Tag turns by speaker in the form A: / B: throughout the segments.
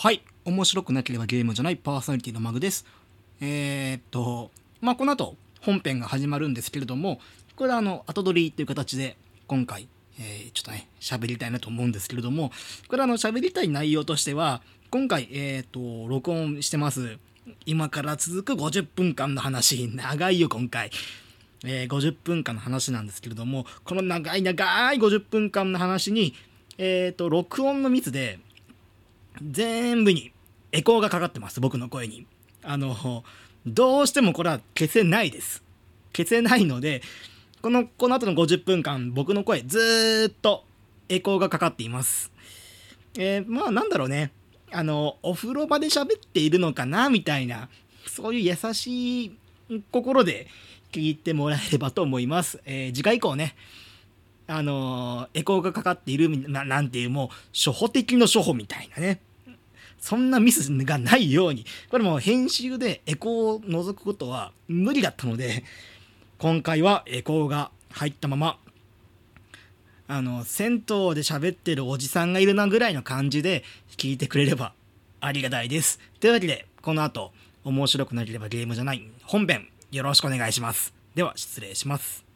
A: はい。面白くなければゲームじゃないパーソナリティのマグです。えー、っとまあこの後本編が始まるんですけれどもこれはあの後撮りという形で今回、えー、ちょっとね喋りたいなと思うんですけれどもこれはあの喋りたい内容としては今回えー、っと録音してます今から続く50分間の話長いよ今回。えー、50分間の話なんですけれどもこの長い長い50分間の話にえっ、と録音の密で全部にエコーがかかってます僕の声に。あのどうしてもこれは消せないです。消せないのでこのこの後の50分間僕の声ずっとエコーがかかっています。えー、まあなんだろうね。あのお風呂場で喋っているのかなみたいなそういう優しい心で聞いてもらえればと思います、えー、次回以降ね。あのエコーがかかっているななんていうもう初歩的の初歩みたいなね。そんなミスがないように。これも編集でエコーを除くことは無理だったので今回はエコーが入ったままあの銭湯で喋ってるおじさんがいるなぐらいの感じで聞いてくれればありがたいです。というわけでこの後面白くなければゲームじゃない本編よろしくお願いします。では失礼します。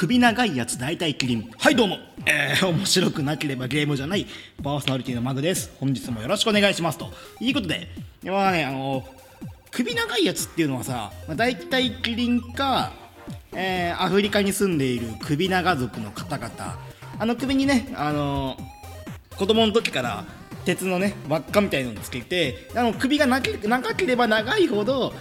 A: 首長いやつ大体キリンはいどうも。えー、面白くなければゲームじゃない。パーソナリティのマグです。本日もよろしくお願いしますと。いうことでまあねあの首長いやつっていうのはさ、大体キリンか、えー、アフリカに住んでいる首長族の方々。あの首にねあの子供の時から鉄のね輪っかみたいのをつけてあの首が長ければ長いほど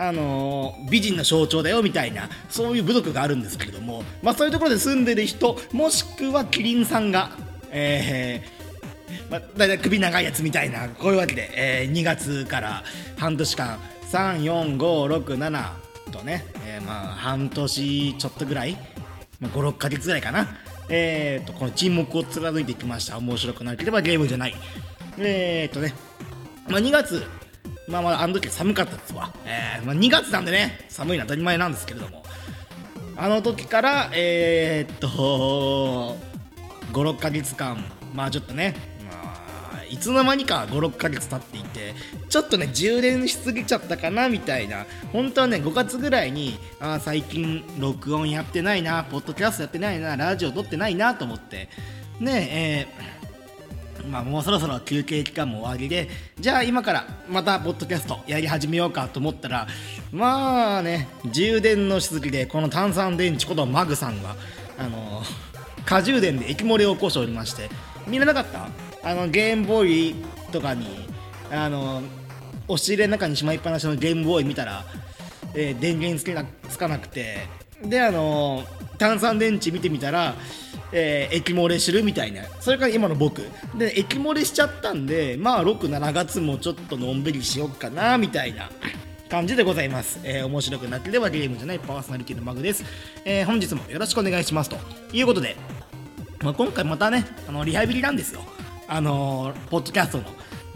A: あのー、美人の象徴だよみたいなそういう部族があるんですけれども、まあ、そういうところで住んでる人もしくはキリンさんが、えーまあ、だいたい首長いやつみたいなこういうわけで、えー、2月から半年間34567とね、えー、まあ半年ちょっとぐらい、まあ、56か月ぐらいかな、えーと、この沈黙を貫いてきました。面白くなければゲームじゃない。えーとね、まあ、2月まあまああの時寒かったですわ、えーまあ、2月なんでね寒いのは当たり前なんですけれども。あの時からえー、っと56か月間まあちょっとね、まあ、いつの間にか56か月経っていてちょっとね充電しすぎちゃったかなみたいな本当はね5月ぐらいにあ最近録音やってないなポッドキャストやってないなラジオ撮ってないなと思ってねえーまあ、もうそろそろ休憩期間も終わりでじゃあ今からまたポッドキャストやり始めようかと思ったらまあね充電のしすぎでこの炭酸電池ことマグさんがあの過充電で液漏れを起こしておりまして見れなかった？あのゲームボーイとかにあの押し入れの中にしまいっぱなしのゲームボーイ見たら、えー、電源つけなつかなくてであの炭酸電池見てみたらえー、液漏れするみたいな。それから今の僕。で液漏れしちゃったんでまあ67月もちょっとのんびりしよっかなみたいな感じでございます、えー、面白くなければゲームじゃないパーソナリティのマグです、えー、本日もよろしくお願いしますということで、まあ、今回またねあのリハビリなんですよ。あのー、ポッドキャストの。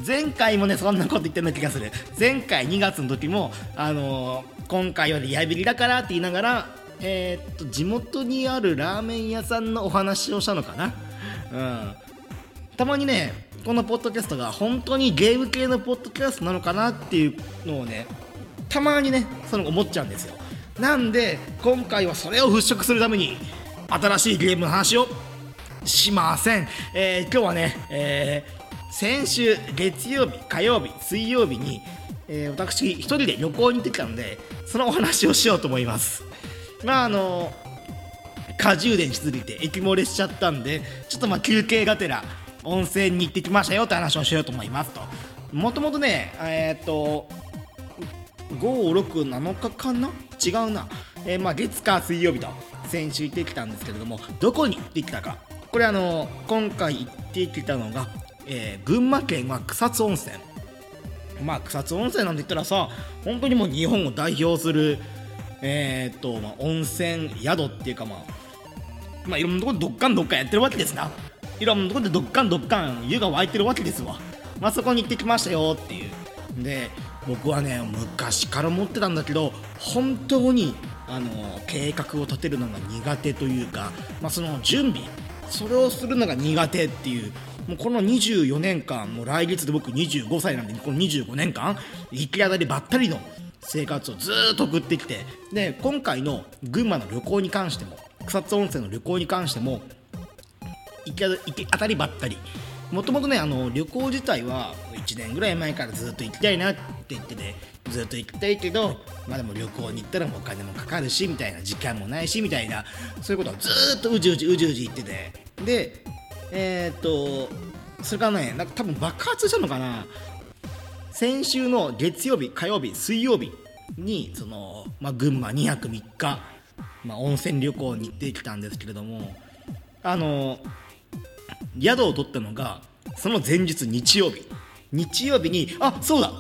A: 前回もねそんなこと言ってる気がする。前回2月の時もあの今回はリハビリだからって言いながらえー、っと地元にあるラーメン屋さんのお話をしたのかな、うん、たまにねこのポッドキャストが本当にゲーム系のポッドキャストなのかなっていうのをねたまにねその思っちゃうんですよ。なんで今回はそれを払拭するために新しいゲームの話をしません、えー、今日はね、えー、先週月曜日火曜日水曜日に、えー、私一人で旅行に行ってきたのでそのお話をしようと思います。まああの過充電しすぎて液漏れしちゃったんでちょっとまあ休憩がてら温泉に行ってきましたよって話をしようと思いますと。もともとねえー、っと567日かな？違うな、えー、まあ月火水曜日と先週行ってきたんですけれどもどこに行ってきたか。これあの今回行ってきたのが、えー、群馬県は草津温泉。まあ草津温泉なんて言ったらさ本当にもう日本を代表するえー、っと、まあ、温泉宿っていうかまあ、まあ、いろんなところでどっかんどっかんやってるわけですな。いろんなところでどっかんどっかん湯が沸いてるわけですわ。まあそこに行ってきましたよっていう。で僕はね昔から思ってたんだけど本当にあの計画を立てるのが苦手というか、まあ、その準備それをするのが苦手っていう。もうこの24年間もう来月で僕25歳なんでこの25年間行き当たりばったりの生活をずっと送ってきてで今回の群馬の旅行に関しても草津温泉の旅行に関しても行き当たりばったり。もともとねあの旅行自体は1年ぐらい前からずっと行きたいなって言っててずっと行きたいけどまあでも旅行に行ったらもうお金もかかるしみたいな時間もないしみたいなそういうことをずっとうじうじうじうじ言ってて。でえー、っとそれからねなんか多分爆発したのかな。先週の月曜日火曜日水曜日にその、まあ、群馬2泊3日、まあ、温泉旅行に行ってきたんですけれどもあの宿を取ったのがその前日日曜日。日曜日にあそうだ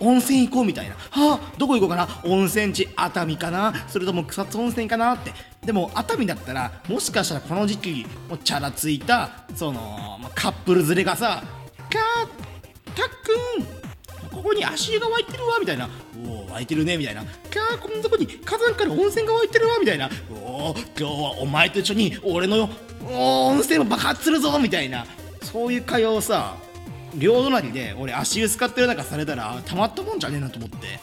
A: 温泉行こうみたいな。はあどこ行こうかな。温泉地熱海かな。それとも草津温泉かなって。でも熱海だったらもしかしたらこの時期もチャラついたその、まあ、カップル連れがさ「かたくんここに足湯が湧いてるわ」みたいな「おお湧いてるね」みたいな「かーこんなとこに火山から温泉が湧いてるわ」みたいな「おお今日はお前と一緒に俺の温泉を爆発するぞ」みたいな。そういう会話をさ両隣で俺足湯使ってる中されたらたまったもんじゃねえなと思って。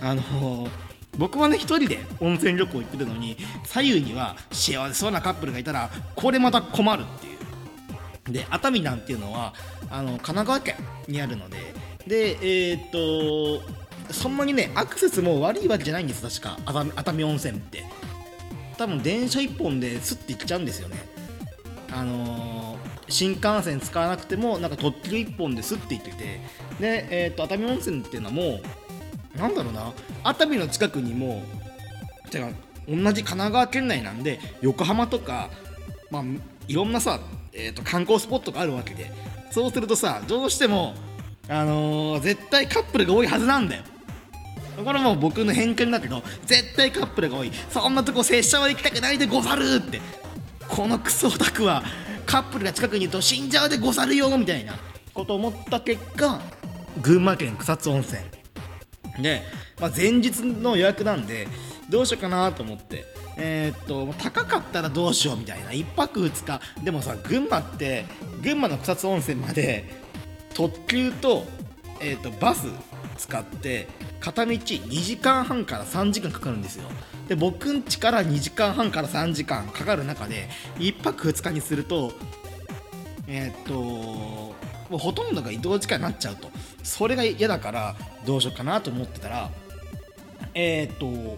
A: あのー、僕はね一人で温泉旅行行ってるのに左右には幸せそうなカップルがいたらこれまた困るっていう。で熱海なんていうのはあの神奈川県にあるのででえー、っとそんなにねアクセスも悪いわけじゃないんです確か。熱海温泉って。多分電車1本ですって行っちゃうんですよね。あのー新幹線使わなくてもなんか特急1本ですって言ってて。で、えーと、熱海温泉っていうのはもうなんだろうな。熱海の近くにもてか同じ神奈川県内なんで横浜とか、まあ、いろんなさ、えーと、観光スポットがあるわけで。そうするとさどうしても、あのー、絶対カップルが多いはずなんだよ。これもう僕の偏見だけど絶対カップルが多い。そんなとこ拙者は行きたくないでござるって。このクソオタクはカップルが近くにいると死んじゃうでござるよみたいな。こと思った結果群馬県草津温泉。で、まあ、前日の予約なんでどうしようかなと思って。えー、っと高かったらどうしようみたいな。1泊2日。でもさ群馬って群馬の草津温泉まで特急と,、えー、っとバス使って片道2時間半から3時間かかるんですよ。で僕ん家から2時間半から3時間かかる中で1泊2日にするとえー、っともうほとんどが移動時間になっちゃうと。それが嫌だからどうしようかなと思ってたらえー、っと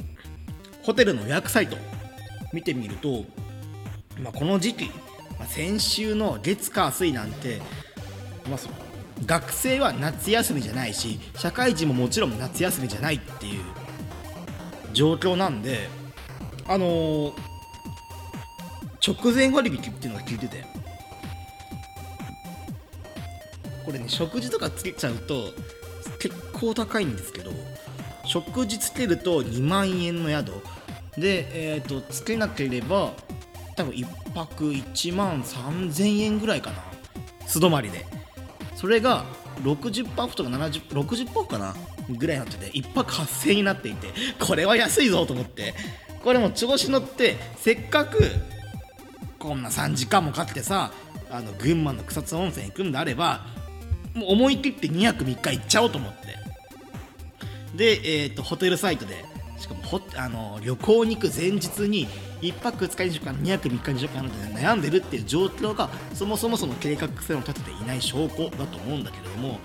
A: ホテルの予約サイト見てみると、まあ、この時期、まあ、先週の月火水なんて、まあ、学生は夏休みじゃないし社会人ももちろん夏休みじゃないっていう状況なんであのー、直前割引っていうのが聞いてて。これね食事とかつけちゃうと結構高いんですけど食事つけると2万円の宿。で、えーと、つけなければ多分1泊1万3000円ぐらいかな。素泊まりで。それが60パーオフとか70 60パーオフかな？ぐらいになってて1泊8000円になっていてこれは安いぞと思って。これも調子乗ってせっかくこんな3時間もかけてさあの群馬の草津温泉行くんであればもう思い切って2泊3日行っちゃおうと思って。で、えーと、ホテルサイトでしかもほあの旅行に行く前日に1泊2日にしようかな2泊3日にしようかなって悩んでるっていう状況がそもそもその計画性を立てていない証拠だと思うんだけれども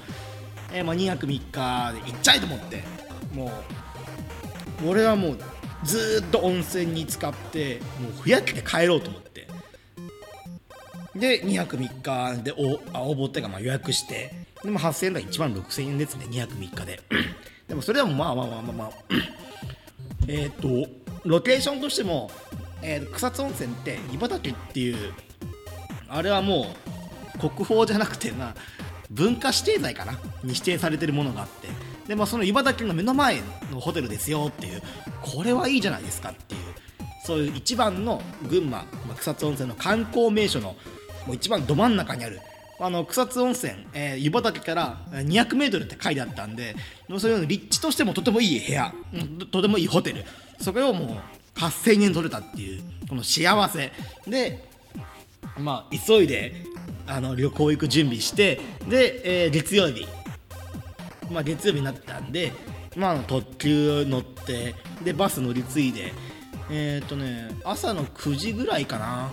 A: えー、まあ、2泊3日で行っちゃいと思ってもう俺はもうずっと温泉に使ってもうふやけて帰ろうと思って。で2泊3日で応募っていうかまあ予約してでも8000円が1万6000円ですね2泊3日で。でもそれでもまあまあまあまあまあえっとロケーションとしても、えー、草津温泉って茨城っていうあれはもう国宝じゃなくてな文化指定財かなに指定されてるものがあってで、まあ、その茨城の目の前のホテルですよっていうこれはいいじゃないですかっていうそういう一番の群馬、まあ、草津温泉の観光名所のもう一番ど真ん中にあるあの草津温泉、えー、湯畑から200メートルって書いてあったんでそういう立地としてもとてもいい部屋、とてもいいホテル。それをもう8000円取れたっていうこの幸せ。でまあ急いであの旅行行く準備してで、えー、月曜日。まあ月曜日になったんでまあ特急乗ってでバス乗り継いでえっ、ー、とね朝の9時ぐらいかな。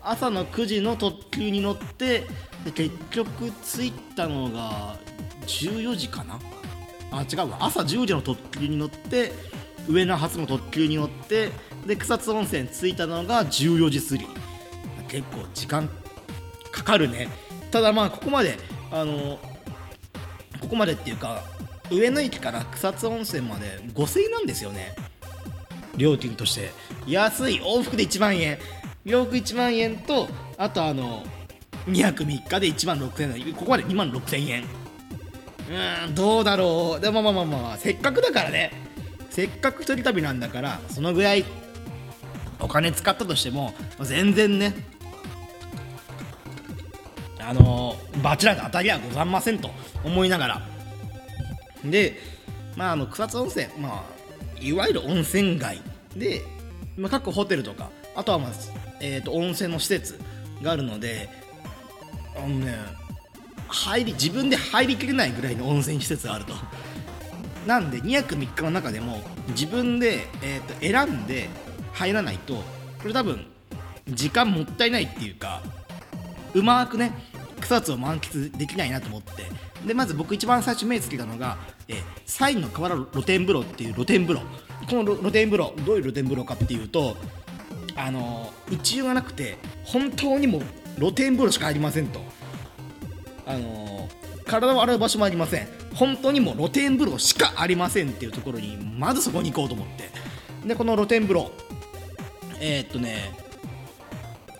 A: 朝の9時の特急に乗って結局着いたのが14時かな？あ違うわ。朝10時の特急に乗って上野発の特急に乗ってで草津温泉着いたのが14時過ぎ。結構時間かかるね。ただまあここまであのここまでっていうか上野駅から草津温泉まで5000円なんですよね。料金として。安い。往復で1万円。洋服1万円とあとあの2泊3日で1万6000円ここまで2万6000円。うんどうだろう。でもまあまあまあ、まあ、せっかくだからね。せっかく一人旅なんだからそのぐらいお金使ったとしても全然ねあのバチラで当たりはございませんと思いながら。でまああの草津温泉まあいわゆる温泉街。で、まあ、各ホテルとかあとはまあえーと、温泉の施設があるのであのね入り自分で入りきれないぐらいの温泉施設があると。なんで2泊3日の中でも自分で、えーと、選んで入らないとこれ多分時間もったいないっていうかうまくね草津を満喫できないなと思って。でまず僕一番最初目つけたのが、え、サインの河原露天風呂っていう露天風呂。この露天風呂どういう露天風呂かっていうとあの内湯がなくて本当にも露天風呂しかありませんと。あの体を洗う場所もありません。本当にもう露天風呂しかありませんっていうところにまずそこに行こうと思って。でこの露天風呂えー、っとね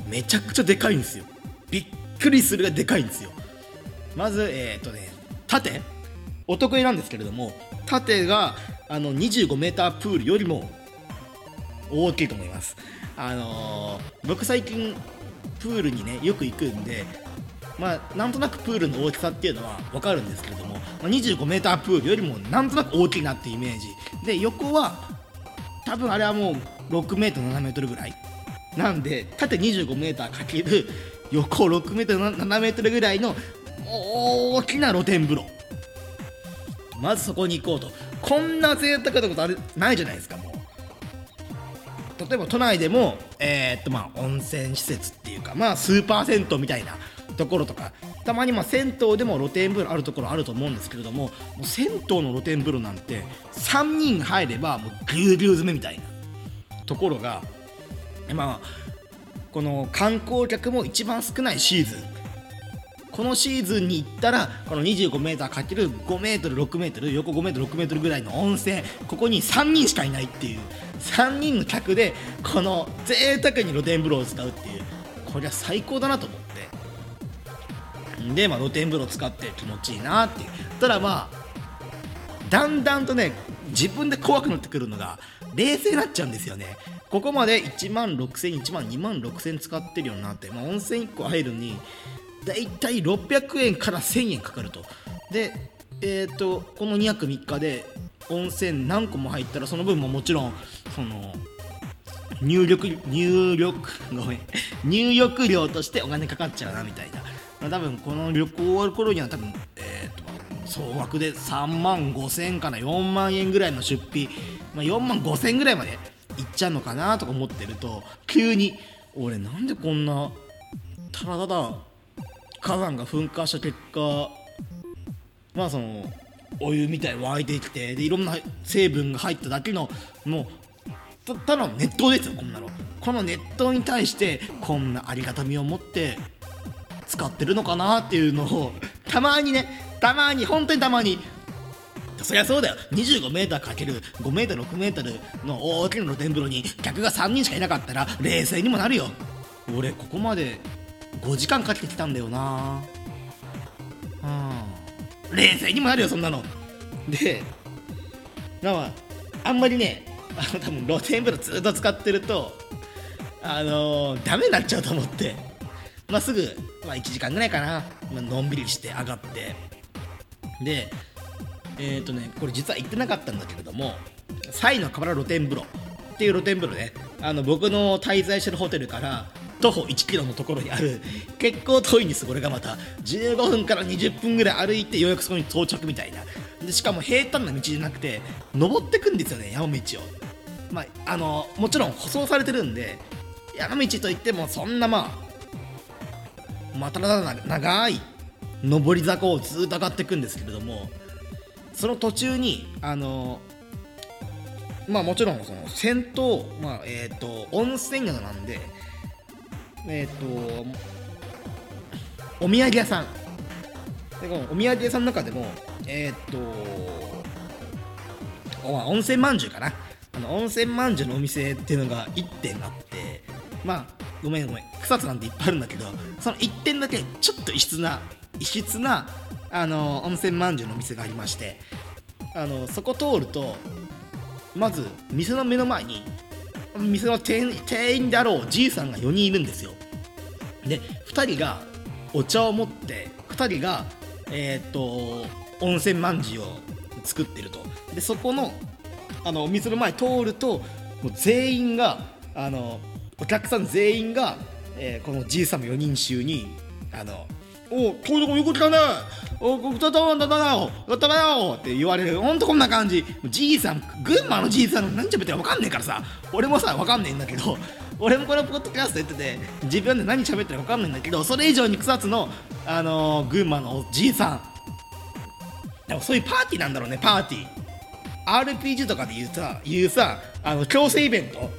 A: めちゃくちゃでかいんですよ。びっくりするがでかいんですよ。まずえー、っとね縦。お得意なんですけれども縦があの 25m プールよりも大きいと思います。あのー、僕最近プールにねよく行くんでまあなんとなくプールの大きさっていうのは分かるんですけれども、まあ、25m プールよりもなんとなく大きいなってイメージ。で横は多分あれはもう 6m7m ぐらい。なんで縦 25m かける横 6m7m ぐらいの大きな露天風呂。まずそこに行こうと。こんな贅沢なことあれないじゃないですかもう。例えば都内でも、えー、っとまあ温泉施設っていうかまあスーパー銭湯みたいなところとかたまにま銭湯でも露天風呂あるところあると思うんですけれどももう銭湯の露天風呂なんて3人入ればもうぎゅうぎゅう詰めみたいなところがまあこの観光客も一番少ないシーズン。このシーズンに行ったらこの 25m×5m6m 横 5m6m ぐらいの温泉ここに3人しかいないっていう3人の客でこの贅沢に露天風呂を使うっていうこれは最高だなと思って。で、まあ、露天風呂使って気持ちいいなっていう。ただまあだんだんとね自分で怖くなってくるのが冷静になっちゃうんですよね。ここまで1万6000 1万2万6000使ってるようになって、まあ、温泉1個入るのにだいたい600円から1000円かかると。でえっ、ー、とこの2泊3日で温泉何個も入ったらその分ももちろんその入力入力ごめん 入浴料としてお金かかっちゃうなみたいな、まあ、多分この旅行終わる頃には多分えっ、ー、と総額で3万5000から4万円ぐらいの出費、まあ、4万5000ぐらいまでいっちゃうのかなとか思ってると急に俺なんでこんなただただ火山が噴火した結果まあそのお湯みたいに湧いてきてでいろんな成分が入っただけのもうただの熱湯ですよこんなの。この熱湯に対してこんなありがたみを持って使ってるのかなっていうのをたまにねたまに本当にたまにそりゃそうだよ。25m×5m6m の大きな露天風呂に客が3人しかいなかったら冷静にもなるよ。俺ここまで5時間かけてきたんだよな。うん。冷静にもなるよそんなの。でまああんまりねあの 多分露天風呂ずっと使ってるとあのー、ダメになっちゃうと思って。まあすぐ、まあ、1時間ぐらいかな。まあのんびりして上がって。でえっ、とねこれ実は行ってなかったんだけれどもサイの河原露天風呂っていう露天風呂ね。あの僕の滞在してるホテルから徒歩1キロのところにある結構遠いんですこれがまた。15分から20分ぐらい歩いてようやくそこに到着みたいな。でしかも平坦な道じゃなくて登ってくんですよね山道を。まああのもちろん舗装されてるんで山道といってもそんなまあまただ長い上り坂をずっと上がっていくんですけれどもその途中にあのまあもちろんその先頭、まあえー、と温泉宿なんでえっ、とお土産屋さん。でこのお土産屋さんの中でもえっ、とお温泉まんじゅうかな。あの温泉まんじゅうのお店っていうのが1店あってまあごめんごめん。草津なんていっぱいあるんだけどその1店だけちょっと異質な異質なあの温泉まんじゅうのお店がありましてあのそこ通るとまず店の目の前に店の店員であろうじいさんが4人いるんですよ。で2人がお茶を持って2人がえっ、と温泉まんじゅうを作ってると。でそこのあのお店の前通るともう全員があのお客さん全員が、えーこのじいさんの4人衆にあのおこういうとこよく来たね。おここた。ただだよ。だったよ。って言われる。ほんとこんな感じ。じいさん群馬のじいさんの何喋ってるか分かんねえからさ。俺もさ分かんねえんだけど。俺もこのポッドキャストやってて自分で何喋ってるか分かんないんだけどそれ以上に草津の、あのー群馬のじいさん。でもそういうパーティーなんだろうねパーティー。RPG とかで言うさ言うさあの強制イベント。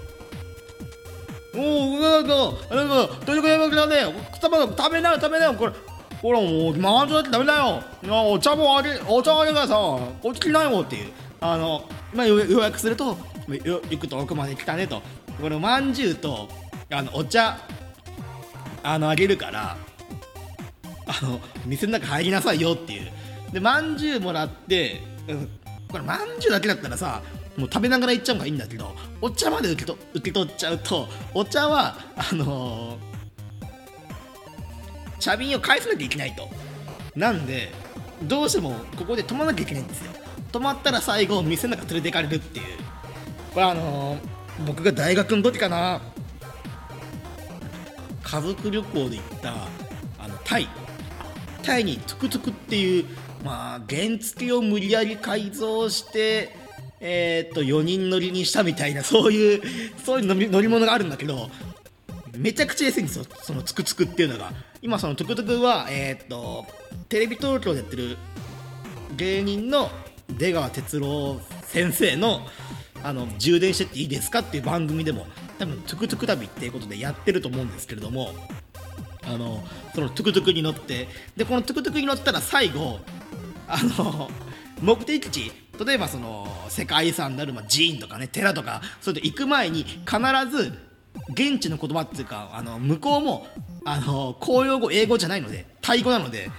A: おお、なんか、なんか、どれくらいのだね、食べ食べなよ、食べなよ、これ。ほらもう、まんじゅうだって食べなよ。お茶もあげ、お茶あげからさ、こっち来なよっていう。あの、まあ、予約すると、よ行くと奥まで来たねと。これ、まんじゅうと、あの、お茶、あの、あげるから、あの、店の中入りなさいよっていう。で、まんじゅうもらって、うんこれ、まんじゅうだけだったらさ、もう食べながら行っちゃうのがいいんだけど、お茶まで受けと受け取っちゃうと、お茶は、あのー茶瓶を返さなきゃいけないと。なんで、どうしてもここで止まらなきゃいけないんですよ。止まったら最後、店の中連れて行かれるっていう。これあのー僕が大学の時かな、家族旅行で行ったあのタイタイにトゥクトゥクっていう、まあ、原付を無理やり改造して、えーっと4人乗りにしたみたいなそういうそういう乗り乗り物があるんだけどめちゃくちゃ安いんですよそのトゥクトゥクっていうのが今そのトゥクトゥクは、えーっとテレビ東京でやってる芸人の出川哲朗先生のあの充電してっていいですかっていう番組でも多分トゥクトゥク旅っていうことでやってると思うんですけれどもあのそのトゥクトゥクに乗ってでこのトゥクトゥクに乗ったら最後あの目的地例えばその世界遺産になる、まあ、寺院とかね寺とかそれで行く前に必ず現地の言葉っていうかあの向こうもあの公用語英語じゃないのでタイ語なので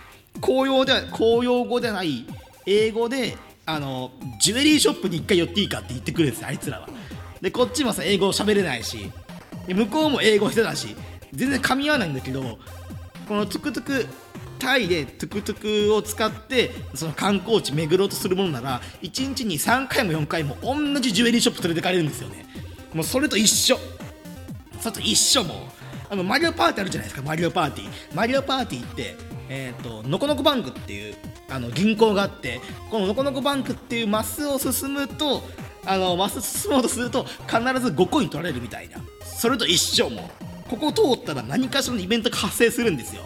A: 公用では公用語ではない英語であのジュエリーショップに一回寄っていいかって言ってくるんですよあいつらは。でこっちもさ英語喋れないし向こうも英語下手だし全然噛み合わないんだけどこのトゥクトゥクタイでトゥクトゥクを使ってその観光地巡ろうとするものなら1日に3回も4回も同じジュエリーショップ連れてかれるんですよね。もうそれと一緒。それと一緒もあのマリオパーティーあるじゃないですかマリオパーティー。マリオパーティーってえっ、とノコノコバンクっていうあの銀行があってこのノコノコバンクっていうマスを進むとあのマス進もうとすると必ず5コイン取られるみたいな。それと一緒も。ここ通ったら何かしらのイベントが発生するんですよ。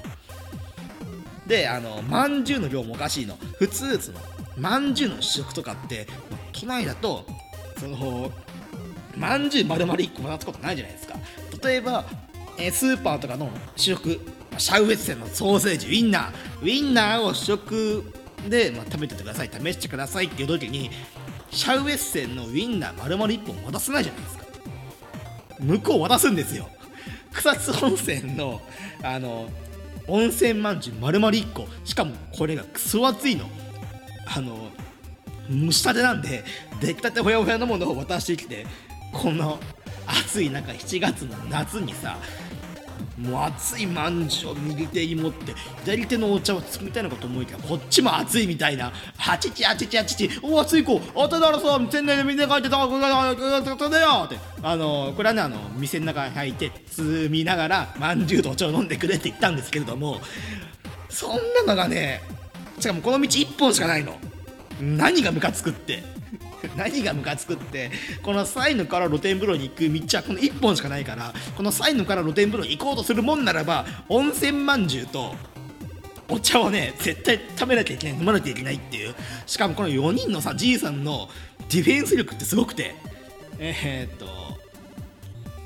A: であのまんじゅうの量もおかしいの。普通そのまんじゅうの試食とかって都内だとそのまんじゅう丸々1個もらったことないじゃないですか。例えば、えースーパーとかの試食シャウエッセンのソーセージウインナー。ウインナーを試食で、まあ、食べててください。試してくださいっていう時にシャウエッセンのウインナー丸々1本渡せないじゃないですか。向こう渡すんですよ。草津温泉のあの温泉まんじゅう丸々1個。しかもこれがクソ熱いの。あの蒸したてなんで出来たてほやほやのものを渡してきてこの暑い中7月の夏にさもう熱いまんじゅうを右手に持って左手のお茶をつくみたいなこと思いきやこっちも熱いみたいな「あちちあちちあちちお熱い子あただらさ店内でみんな書いてたこれだよ」ってあのこれはねあの店の中に入って積みながらまんじゅうとお茶を飲んでくれって言ったんですけれどもそんなのがねしかもこの道1本しかないの。何がムカつくって。何がムカつくってこのサイヌから露天風呂に行く道はこの1本しかないからこのサイヌから露天風呂に行こうとするもんならば温泉まんじゅうとお茶をね絶対食べなきゃいけない飲まなきゃいけないっていう。しかもこの4人のさじいさんのディフェンス力ってすごくてえー、っと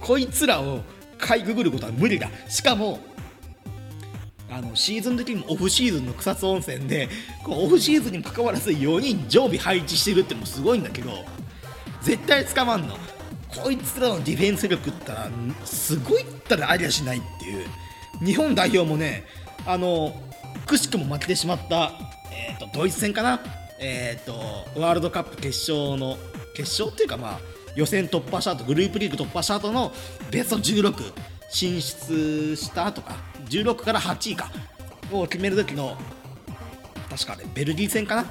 A: こいつらをかいくぐることは無理だ。しかもあのシーズン的にもオフシーズンの草津温泉でこうオフシーズンにもかかわらず4人常備配置してるってもすごいんだけど絶対捕まんの。こいつらのディフェンス力ったらすごいったらありゃしないっていう。日本代表もねあのくしくも負けてしまった、えーと、ドイツ戦かな、えーと、ワールドカップ決勝の決勝っていうかまあ予選突破した後グループリーグ突破した後のベスト16進出した後か16から8位か。を決める時の確かあれベルギー戦かな？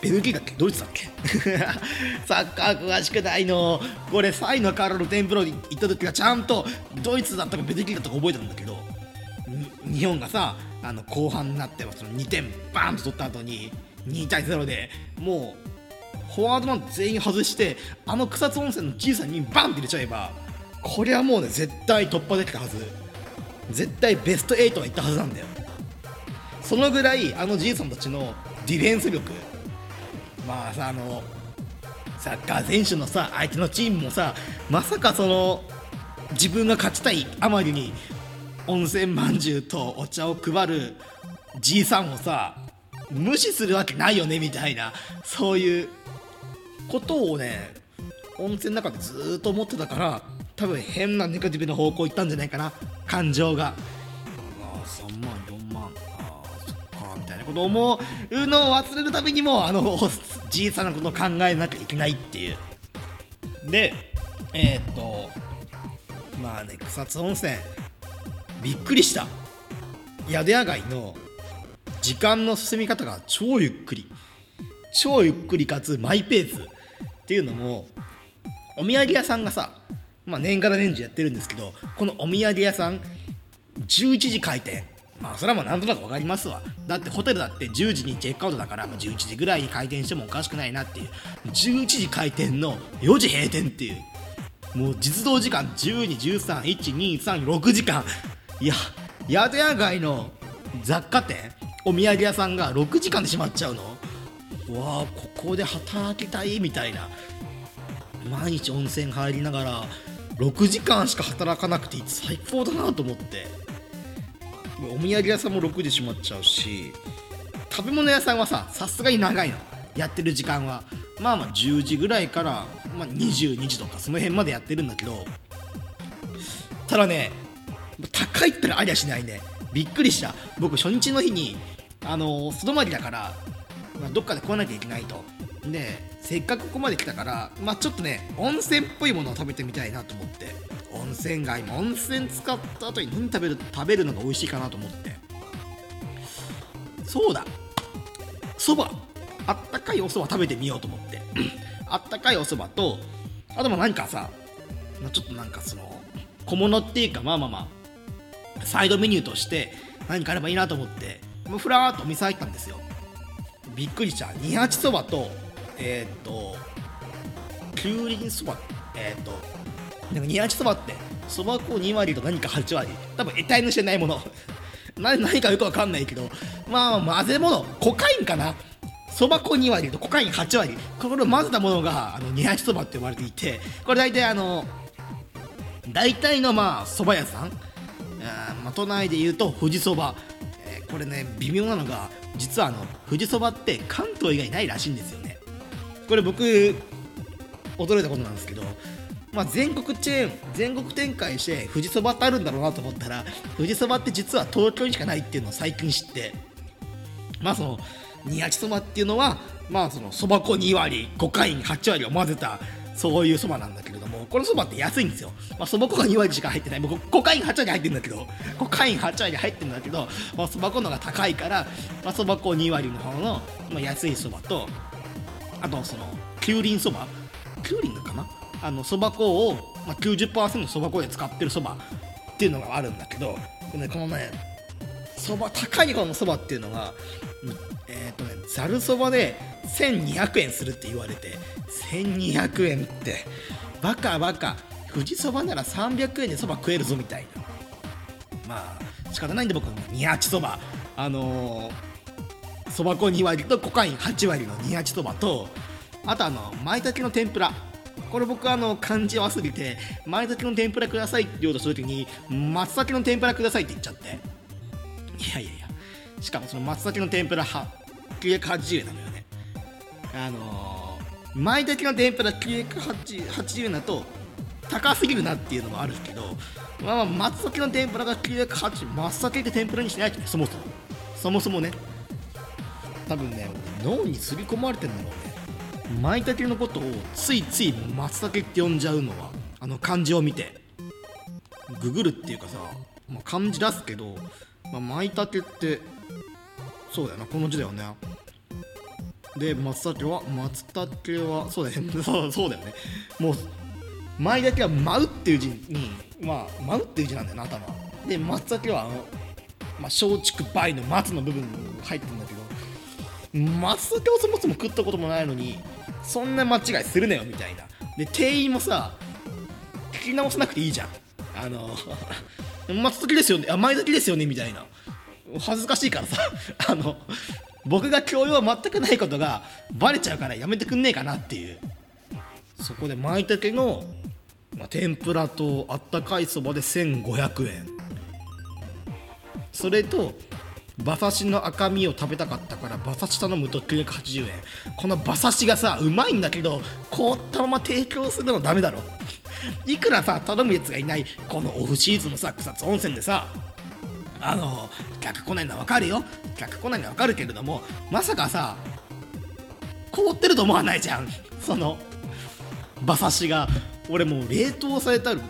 A: ベルギーだっけ？ドイツだっけ？サッカー詳しくないの。これサイのカールテンプロに行った時はちゃんとドイツだったかベルギーだったか覚えてるんだけど日本がさあの後半になってその2点バーンと取った後に2対0でもうフォワードマン全員外してあの草津温泉のじいさんにバンって入れちゃえばこれはもうね絶対突破できたはず。絶対ベスト8はいったはずなんだよ。そのぐらいあのじいさんたちのディフェンス力。まあさあのサッカー選手のさ相手のチームもさまさかその自分が勝ちたいあまりに温泉まんじゅうとお茶を配るじいさんをさ無視するわけないよねみたいなそういうことをね温泉の中でずっと思ってたから多分変なネガティブな方向行ったんじゃないかな。感情が。ああ3万4万ああそっか。みたいなことを思う。のを忘れるためにもあのじいさんのことを考えなきゃいけないっていう。でえー、っとまあね草津温泉。びっくりした。宿屋街の時間の進み方が超ゆっくり。超ゆっくりかつマイペースっていうのもお土産屋さんがさまあ、年がら年中やってるんですけどこのお土産屋さん11時開店。まあそれはもうなんとなく分かりますわ。だってホテルだって10時にチェックアウトだから、まあ、11時ぐらいに開店してもおかしくないなっていう。11時開店の4時閉店っていう。もう実動時間12131236時間。いや宿屋街の雑貨店お土産屋さんが6時間で閉まっちゃうの？わあここで働きたいみたいな。毎日温泉入りながら6時間しか働かなくて最高だなと思って。お土産屋さんも6時閉まっちゃうし食べ物屋さんはささすがに長いの。やってる時間は。まあまあ10時ぐらいから、まあ、22時とかその辺までやってるんだけど。ただね高いったらありゃしないね。びっくりした。僕初日の日にあの素泊まりだから、まあ、どっかで食わなきゃいけないと。でせっかくここまで来たからまあちょっとね温泉っぽいものを食べてみたいなと思って。温泉街も温泉使った後に何食べる食べるのが美味しいかなと思って。そうだ。そば。あったかいおそば食べてみようと思って。あったかいおそばとあとも何かさちょっとなんかその小物っていうかまあまあまあサイドメニューとして何かあればいいなと思って。ふらーっとお店入ったんですよ。びっくりした。二八そばとえっ、ー、ときゅうりそばえっ、となんか二八そばってそば粉2割と何か8割。多分得体の知れないもの。何かよくわかんないけどまあ混ぜ物。コカインかな。そば粉2割とコカイン8割。これを混ぜたものがあの二八そばって呼ばれていてこれ大体あの大体のまあそば屋さん。あ、まあ、都内でいうと富士そば、えー、これね微妙なのが実はあの富士そばって関東以外ないらしいんですよこれ僕驚いたことなんですけど、まあ、全国チェーン全国展開して富士そばってあるんだろうなと思ったら富士そばって実は東京にしかないっていうのを最近知ってまあその二八そばっていうのはまあそのそば粉2割コカイン8割を混ぜたそういうそばなんだけれどもこのそばって安いんですよ。まあそば粉が2割しか入ってない。僕コカイン8割入ってるんだけどコカイン8割入ってるんだけどまあそば粉のが高いからまあそば粉2割の方の、まあ、安いそばとあとその九輪そば？九輪かな？あのそば粉を、まあ、90%そば粉で使ってるそばっていうのがあるんだけどこのねそば高い方のそばっていうのがえっ、ー、とねざるそばで1200円するって言われて1200円って。バカバカ。富士そばなら300円でそば食えるぞみたいな。まあ仕方ないんで僕は二八そば。あのそば粉2割とコカイン8割の二八そばとあとあの舞茸の天ぷら。これ僕あの漢字忘れて舞茸の天ぷらくださいって言おうとするときに松茸の天ぷらくださいって言っちゃって。いやいやいや。しかもその松茸の天ぷらは980円なのよね。あのー、舞茸の天ぷら980円だと高すぎるなっていうのもあるけど、まあ、松茸の天ぷらが980円松茸って天ぷらにしないとねそもそも。そもそもね。多分ね脳に刷り込まれてるんだろうね。舞茸のことをついつい松茸って呼んじゃうのはあの漢字を見て。ググるっていうかさ、まあ、漢字出すけど、まあ、舞茸ってそうだよなこの字だよね。で松茸は松茸はそうだよね。そうだよね。もう前だけは舞うっていう字にまあ舞うっていう字なんだよな頭。で松茸はあの、まあ、松竹梅の松の部分入ってるんだけど松茸をそもそも食ったこともないのにそんな間違いするなよみたいな。で店員もさ聞き直さなくていいじゃん。あの松茸ですよねあ前だけですよねみたいな。恥ずかしいからさ。あの僕が教養は全くないことがバレちゃうからやめてくんねえかなっていう。そこで舞茸の、まあ、天ぷらとあったかいそばで1500円。それと馬刺しの赤身を食べたかったから馬刺し頼むと980円。この馬刺しがさうまいんだけど凍ったまま提供するのダメだろ。いくらさ頼むやつがいないこのオフシーズンのさ草津温泉でさあの客来ないのは分かるよ。客来ないのは分かるけれどもまさかさ凍ってると思わないじゃん。その馬刺しが。俺もう冷凍されたる、も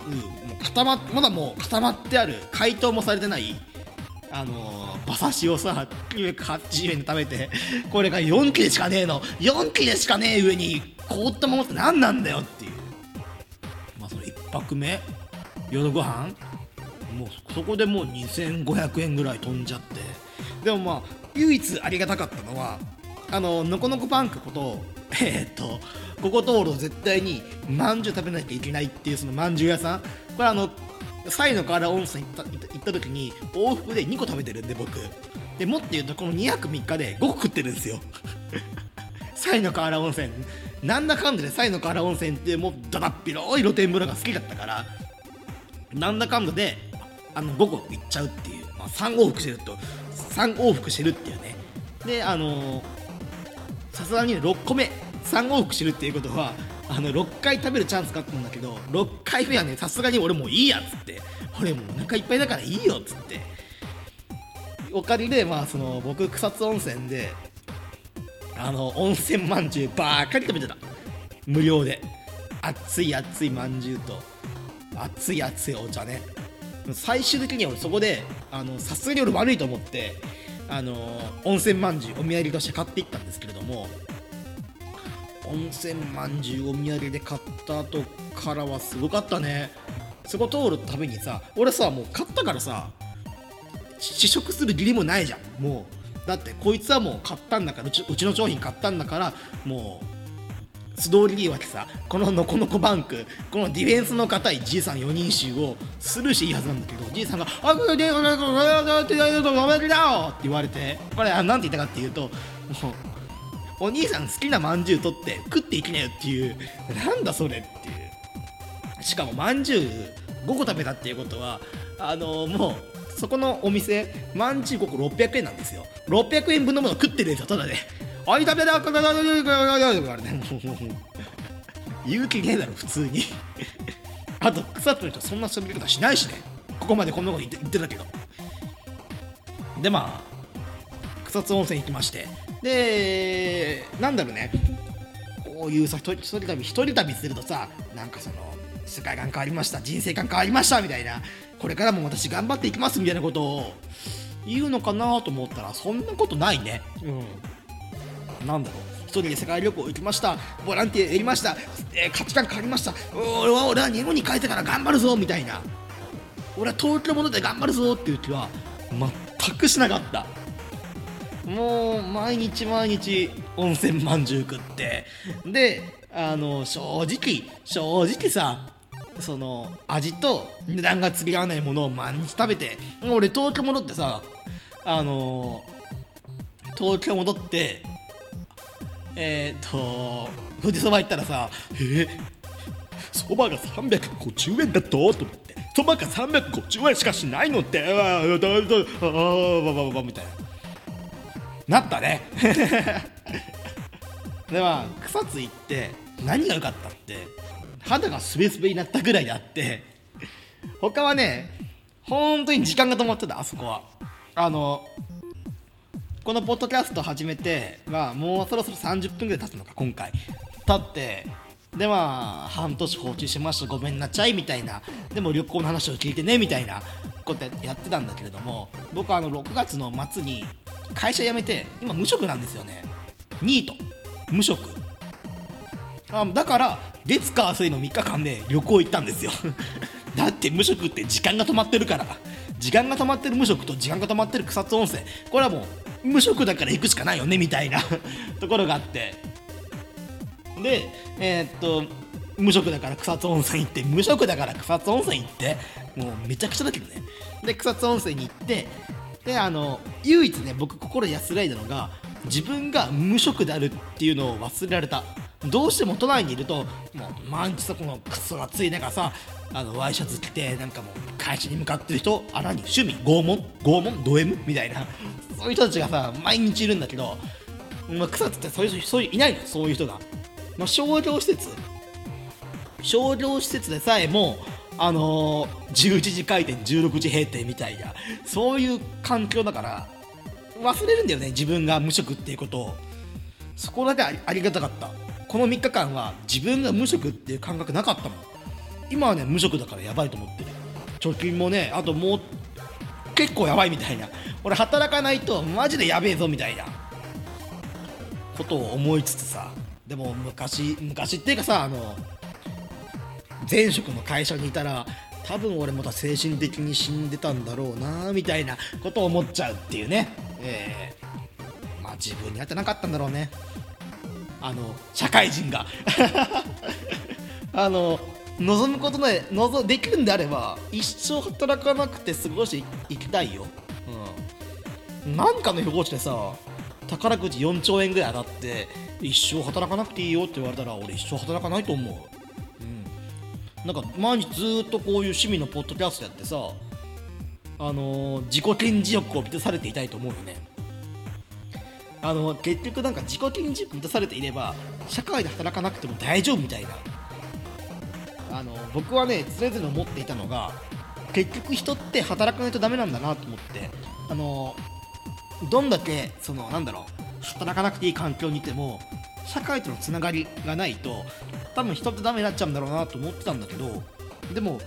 A: う固ままだもう固まってある。解凍もされてない。あの馬刺しをさ980円で食べてこれが4切れしかねえの。4切れしかねえ上に凍ったままって何なんだよっていう。まあその1泊目夜ご飯。もうそこでもう2500円ぐらい飛んじゃって。でもまあ唯一ありがたかったのはあののこのこパンクことえー、っとここ通ると絶対にまんじゅう食べなきゃいけないっていうそのまんじゅう屋さん。これあのサイの河原温泉行った行った時に往復で2個食べてるんで僕。でもって言うとこの2泊3日で5個食ってるんですよ。サイの河原温泉なんだかんだでサイの河原温泉ってもうだだっ広い露天風呂が好きだったからなんだかんだであの5個いっちゃうっていう、まあ、3往復してると3往復してるっていうね。であのさすがに6個目3往復してるっていうことはあの6回食べるチャンスがあったんだけど6回目はねさすがに俺もういいやっつって。俺もうお腹いっぱいだからいいよっつって。おかげでまあその僕草津温泉であの温泉まんじゅうばっかり食べてた。無料で。熱い熱いまんじゅうと熱い熱いお茶ね。最終的には俺そこでさすがに俺悪いと思ってあの温泉まんじゅうお土産として買っていったんですけれども温泉まんじゅうお土産で買った後からはすごかったね。そこ通るたびにさ俺さもう買ったからさ試食する義理もないじゃん。もうだってこいつはもう買ったんだからうちうちの商品買ったんだからもう素通りでいいわけさ。こののこのこバンクこのディフェンスの硬いじいさん4人衆をスルーしいいはずなんだけどじいさんが「あこれでこれこれって言われてこれ何て言ったかっていうともうお兄さん好きなまんじゅう取って食っていきなよっていう。なんだそれっていう。しかもまんじゅう5個食べたっていうことはあのもうそこのお店まんじゅう5個600円なんですよ。600円分のもの食ってるんですよただであい食べだかだだだだだだね言う気ねえだろ普通に。あと草津の人そんな喋り方しないしね。ここまでこんなこと言って言ってたけど。でまあ草津温泉行きまして。でなんだろうね。ここういうさ一人旅一人旅するとさなんかその世界観変わりました人生観変わりましたみたいな。これからも私頑張っていきますみたいなことを言うのかなと思ったらそんなことないね。うん。なんだろう。一人で世界旅行行きました。ボランティアやりました、えー、価値観変わりました。俺は俺は日本に帰ってから頑張るぞみたいな。俺は東京戻って頑張るぞっていう気は全くしなかったもう毎日毎日温泉まんじゅう食って。であの正直正直さその味と値段が釣り合わないものを毎日食べて。俺東京戻ってさあの東京戻ってえっ、と富士そば行ったらさえー、そばが350円だと？と思って。そばが350円しかしないのって。ああああああみたいな。なったね。でまあ草津行って何が良かったって肌がスベスベになったぐらいであって他はね本当に時間が止まってたあそこは。あのこのポッドキャスト始めて、まあ、もうそろそろ30分ぐらい経つのか今回。経ってでまあ半年放置してましたごめんなちゃいみたいな。でも旅行の話を聞いてねみたいなことやってたんだけれども僕はあの6月の末に会社辞めて今無職なんですよね。ニート。無職。あだから月火水の3日間で旅行行ったんですよ。だって無職って時間が止まってるから。時間が止まってる無職と時間が止まってる草津温泉。これはもう無職だから行くしかないよねみたいな。ところがあって。でえー、っと無職だから草津温泉行って無職だから草津温泉行ってもうめちゃくちゃだけどね。で草津温泉に行ってであの唯一ね僕心安らいだのが自分が無職であるっていうのを忘れられた。どうしても都内にいるともう毎日さこのクソ暑い中さあのワイシャツ着てなんかもう会社に向かってる人あ何趣味拷問拷問ド M みたいな。そういう人たちがさ毎日いるんだけど、まあ、草津ってそういうそういういないのそういう人が、まあ、商業施設。商業施設でさえもあのー、11時開店16時閉店みたいなそういう環境だから忘れるんだよね自分が無職っていうことを。そこだけありがたかった。この3日間は自分が無職っていう感覚なかったもん。今はね無職だからやばいと思ってる。貯金もねあともう結構やばいみたいな。俺働かないとマジでやべえぞみたいな。ことを思いつつさ。でも昔昔っていうかさあの前職の会社にいたら多分俺また精神的に死んでたんだろうなみたいなことを思っちゃうっていうね。えー、まあ自分に合ってなかったんだろうね。あの社会人が。あの望むことで望できるんであれば一生働かなくて過ごしていきたいよ、うん、なんかの表紙でさ宝くじ4兆円ぐらい当たって一生働かなくていいよって言われたら俺一生働かないと思う。なんか毎日ずっとこういう趣味のポッドキャストやってさあのー、自己顕示欲を満たされていたいと思うよね。あのー、結局なんか自己顕示欲満たされていれば社会で働かなくても大丈夫みたいな。あのー、僕はね常々思っていたのが結局人って働かないとダメなんだなと思ってあのどんだけそのなんだろう働かなくていい環境にいても社会とのつながりがないと多分人ってダメになっちゃうんだろうなと思ってたんだけどでも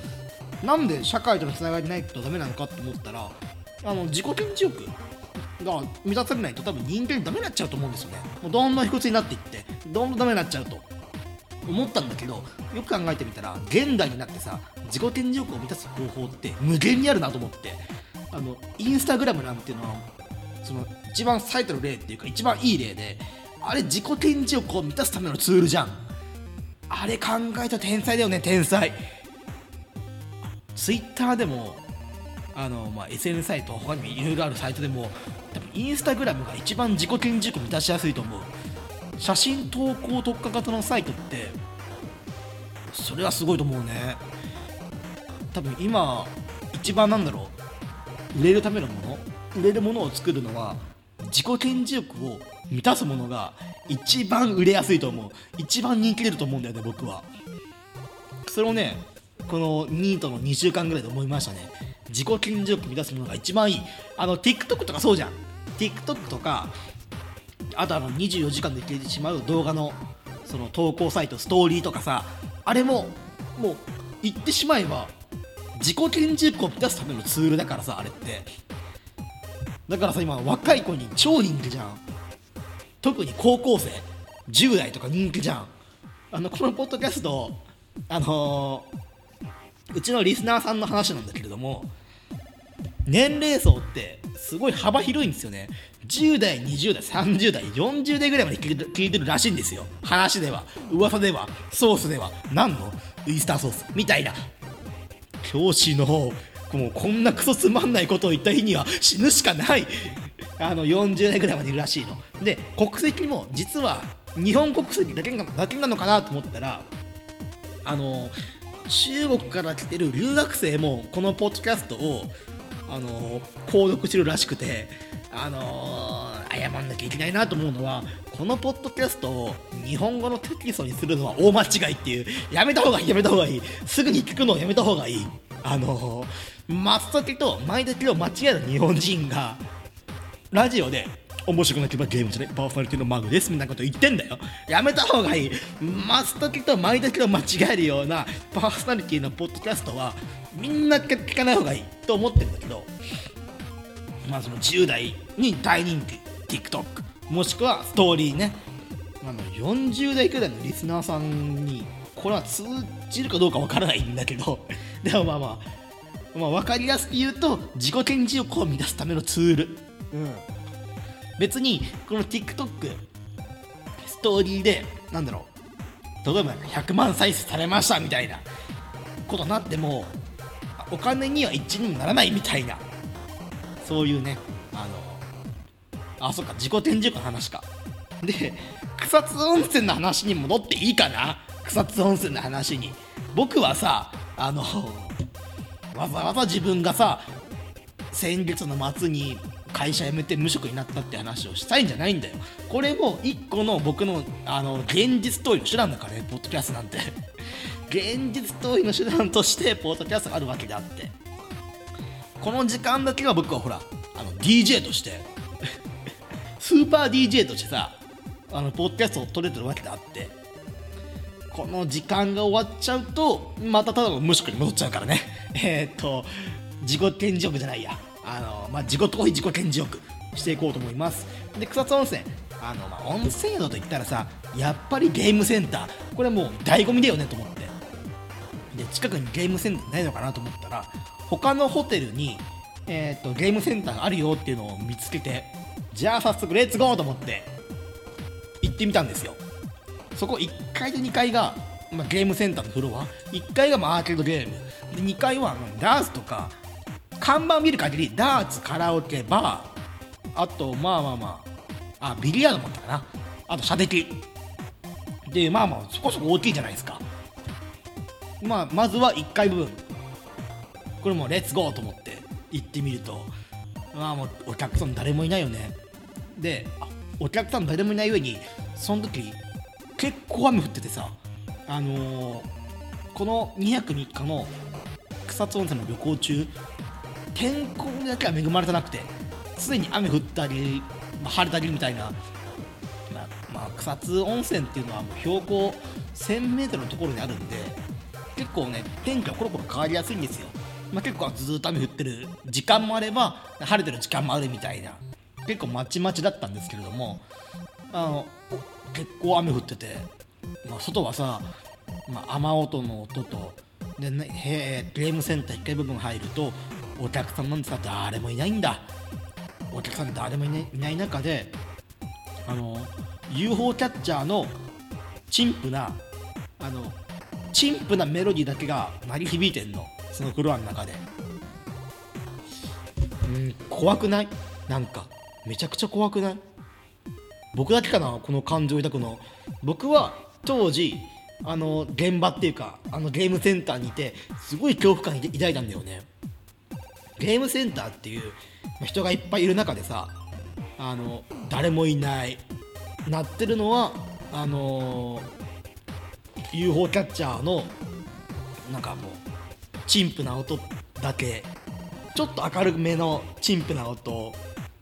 A: なんで社会とのつながりないとダメなのかって思ったらあの自己顕示欲が満たされないと多分人間ダメになっちゃうと思うんですよね。もうどんどん卑屈になっていってどんどんダメになっちゃうと思ったんだけどよく考えてみたら現代になってさ自己顕示欲を満たす方法って無限にあるなと思ってあのインスタグラムなんていうのはその一番最たる例っていうか一番いい例であれ自己顕示欲を満たすためのツールじゃん。あれ考えた天才だよね天才。ツイッターでもあの、まあ、SNS サイト他にもいろいろあるサイトでも多分インスタグラムが一番自己顕示欲満たしやすいと思う。写真投稿特化型のサイトってそれはすごいと思うね。多分今一番なんだろう。売れるためのもの。売れるものを作るのは自己顕示欲を満たすものが一番売れやすいと思う。一番人気出ると思うんだよね僕は。それをねこのニートの2週間ぐらいで思いましたね。自己顕示欲満たすものが一番いい。あの TikTok とかそうじゃん。TikTok とかあとあの24時間で消えてしまう動画のその投稿サイトストーリーとかさあれももう言ってしまえば自己顕示欲を満たすためのツールだからさあれって。だからさ今若い子に超人気じゃん。特に高校生10代とか人気じゃん。あのこのポッドキャストあのー、うちのリスナーさんの話なんだけれども年齢層ってすごい幅広いんですよね。10代20代30代40代ぐらいまで聞いてるらしいんですよ。話では噂ではソースでは。何の？ウイスターソース。みたいな。教師のもうこんなクソつまんないことを言った日には死ぬしかない。あの40代ぐらいまでいるらしいの。で国籍も実は日本国籍だけだけなのかなと思ったらあの中国から来てる留学生もこのポッドキャストをあの購読してるらしくてあの謝んなきゃいけないなと思うのはこのポッドキャストを日本語のテキストにするのは大間違いっていう。やめた方がいいやめた方がいい。すぐに聞くのをやめた方がいいあの松茸と舞茸を間違えた日本人がラジオで面白くなければゲームじゃないパーソナリティのマグですみたいなこと言ってんだよ。やめた方がいい。松茸と舞茸を間違えるようなパーソナリティのポッドキャストはみんな聞かない方がいい。と思ってるんだけどまあその10代に大人気 TikTok もしくはストーリーね。あの40代くらいのリスナーさんにこれは通じるかどうかわからないんだけど でもまあまあ、まあ、分かりやすく言うと自己顕示欲を満たすためのツール、うん、別にこの TikTok ストーリーでなんだろう例えば100万再生されましたみたいなことになってもお金には一にもならないみたいなそういうねあのあそっか自己展示欲の話か。で草津温泉の話に戻っていいかな？草津温泉の話に。僕はさあのわざわざ自分がさ先月の末に会社辞めて無職になったって話をしたいんじゃないんだよ。これも一個の僕のあの現実逃避の手段だからねポッドキャストなんて。現実逃避の手段としてポッドキャストがあるわけであって。この時間だけは僕はほらあの DJ として スーパー DJ としてさあのポッドキャストを撮れてるわけであって。この時間が終わっちゃうとまたただの無職に戻っちゃうからね。えー、っと自己顕示欲じゃないや。あの、まあ、自己逃避自己顕示欲していこうと思います。で草津温泉。あの、まあ、温泉宿といったらさやっぱりゲームセンター。これもう醍醐味だよねと思ってで。近くにゲームセンターないのかなと思ったら他のホテルに、えーと、ゲームセンターがあるよっていうのを見つけてじゃあ早速レッツゴーと思って行ってみたんですよ。そこ1階と2階が、まあ、ゲームセンターのフロア。1階がまあアーケードゲーム。で2階はダーツとか看板を見る限りダーツカラオケバー。あとまあまあまああビリヤードもあったかな。あと射的。でまあまあそこそこ大きいじゃないですか。まあまずは1階部分。これもレッツゴーと思って行ってみると。まあもうお客さん誰もいないよね。でお客さん誰もいない上にその時結構雨降っててさあのー、この2泊3日の草津温泉の旅行中天候だけは恵まれてなくて常に雨降ったり、まあ、晴れたりみたいな、まあ、まあ、草津温泉っていうのはもう標高 1000m のところにあるんで結構ね天気はコロコロ変わりやすいんですよ、まあ、結構ずっと雨降ってる時間もあれば晴れてる時間もあるみたいな結構まちまちだったんですけれどもあの結構雨降ってて、まあ、外はさ、まあ、雨音の音とで、ね、へゲームセンター1階部分入るとお客さんなんてさ誰もいないんだ。お客さん誰もいない中であの UFO キャッチャーの陳腐なあの陳腐なメロディーだけが鳴り響いてんの。そのフロアの中で。うん怖くない？なんかめちゃくちゃ怖くない？僕だけかなこの感情を抱くの。僕は当時あの現場っていうかあのゲームセンターにいてすごい恐怖感抱いたんだよね。ゲームセンターっていう人がいっぱいいる中でさあの誰もいない。鳴ってるのはあの UFO キャッチャーのなんかもう陳腐な音だけ。ちょっと明るめの陳腐な音。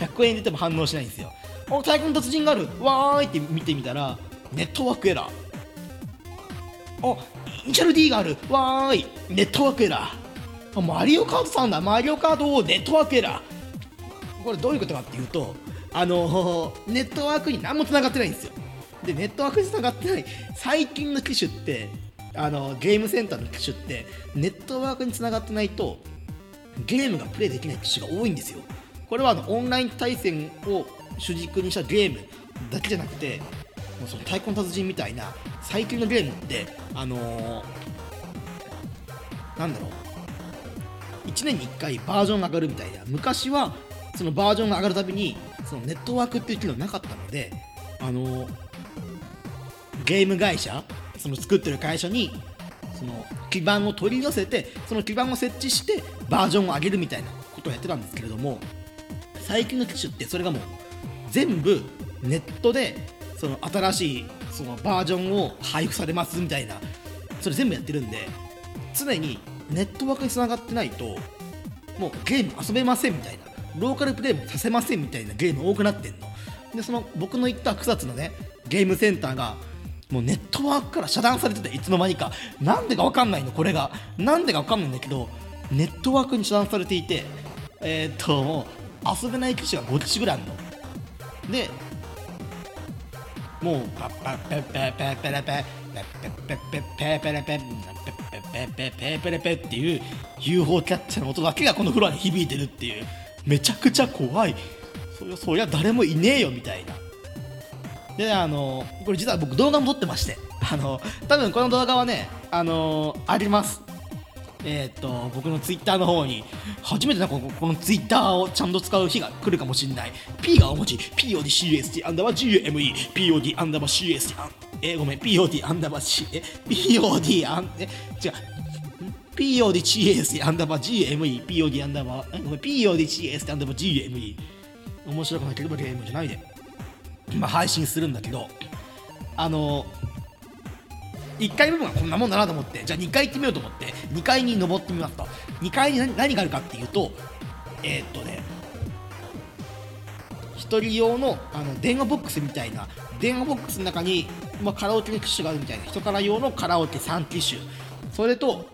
A: 100円出ても反応しないんですよ。お太鼓の達人がある。わーいって見てみたらネットワークエラー。あイニシャル D がある。わーい。ネットワークエラー。マリオカートさんだ。マリオカートをネットワークエラー。これどういうことかっていうとあのーネットワークに何も繋がってないんですよ。でネットワークに繋がってない。最近の機種ってあのゲームセンターの機種ってネットワークに繋がってないとゲームがプレイできない機種が多いんですよ。これはあのオンライン対戦を主軸にしたゲームだけじゃなくてもうその太鼓の達人みたいな最近のゲームってあのーなんだろう。1年に1回バージョンが上がるみたいな。昔はそのバージョンが上がるたびにそのネットワークっていう機能なかったのであのゲーム会社その作ってる会社にその基盤を取り寄せてその基盤を設置してバージョンを上げるみたいなことをやってたんですけれども最近の機種ってそれがもう全部ネットでその新しいそのバージョンを配布されますみたいなそれ全部やってるんで常にネットワークにつながってないともうゲーム遊べませんみたいなローカルプレイもさせませんみたいなゲーム多くなってんの。でその僕の行った草津のねゲームセンターがもうネットワークから遮断されてていつの間にか。なんでか分かんないのこれが。なんでか分かんないんだけどネットワークに遮断されていてえーっともう遊べない機種が5機種ぐらいあるの。でもうパッパッペッペッペッペレペッペッペッペッペッペペッペッペッペッペッペペッっていう UFO キャッチャーの音だけがこのフロアに響いてるっていうめちゃくちゃ怖いそりゃそりゃ誰もいねえよみたいなであのこれ実は僕動画も撮ってましてあの多分この動画はねあのありますえーっと僕のツイッターの方に初めてなんかこのツイッターをちゃんと使う日が来るかもしれない。P が大文字。PODCST アンダーバー GUME POD アンダーバー CST あんえーごめん。POD アンダーバー C え POD アン。え違う。PODCST アンダーバー GME POD アンダーバー。えごめん。PODCST アンダーバー GME 面白くなければゲームじゃないでまあ配信するんだけどあの1階部分はこんなもんだなと思ってじゃあ2階行ってみようと思って2階に登ってみますと。2階に何があるかっていうとえーっとね1人用のあの電話ボックスみたいな電話ボックスの中に、まあ、カラオケの機種があるみたいな人から用のカラオケ3機種。それと,、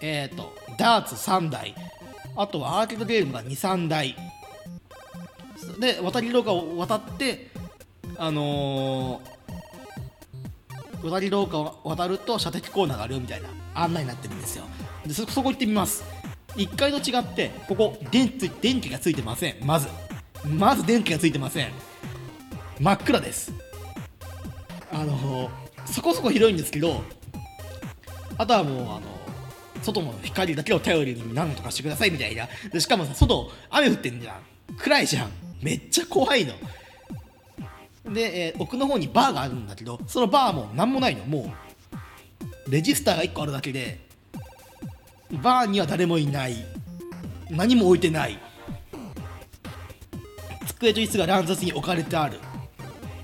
A: えーっとダーツ3台。あとはアーケードゲームが23台。で渡り廊下を渡ってあのー渡り廊下を渡ると射的コーナーがあるよみたいな。案内になってるんですよ。でそこ行ってみます。1階と違ってここ電気電気がついてません。まず。まず電気がついてません。真っ暗です。あのそこそこ広いんですけどあとはもうあの外の光だけを頼りに何とかしてくださいみたいな。でしかもさ外雨降ってんじゃん。暗いじゃんめっちゃ怖いの。で、えー奥の方にバーがあるんだけどそのバーも何もないの。もうレジスターが1個あるだけでバーには誰もいない。何も置いてない。机と椅子が乱雑に置かれてある。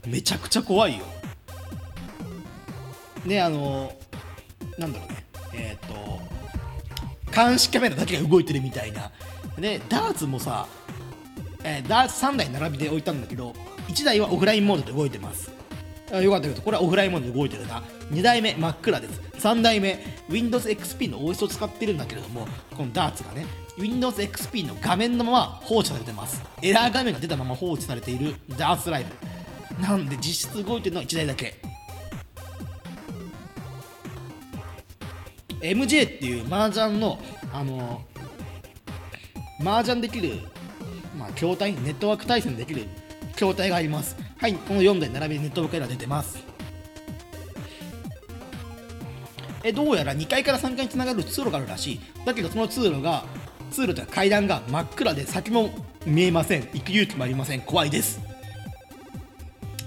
A: めちゃくちゃ怖いよ。であのなんだろうね。えっ、と監視カメラだけが動いてるみたいな。でダーツもさえーダーツ3台並びで置いたんだけど1台はオフラインモードで動いてます。あよかったけどこれはオフラインモードで動いてるな。2台目真っ暗です。3台目 Windows XP の OS を使ってるんだけれどもこのダーツがね Windows XP の画面のまま放置されてます。エラー画面が出たまま放置されているダーツライブ。なんで実質動いてるのは1台だけ。MJ っていう麻雀のあのー麻雀できる、まあ、筐体ネットワーク対戦できる筐体があります。はいこの4台並びでネットワークエラー出てます。えどうやら2階から3階につながる通路があるらしい。だけどその通路が通路というか階段が真っ暗で先も見えません。行く勇気もありません。怖いです。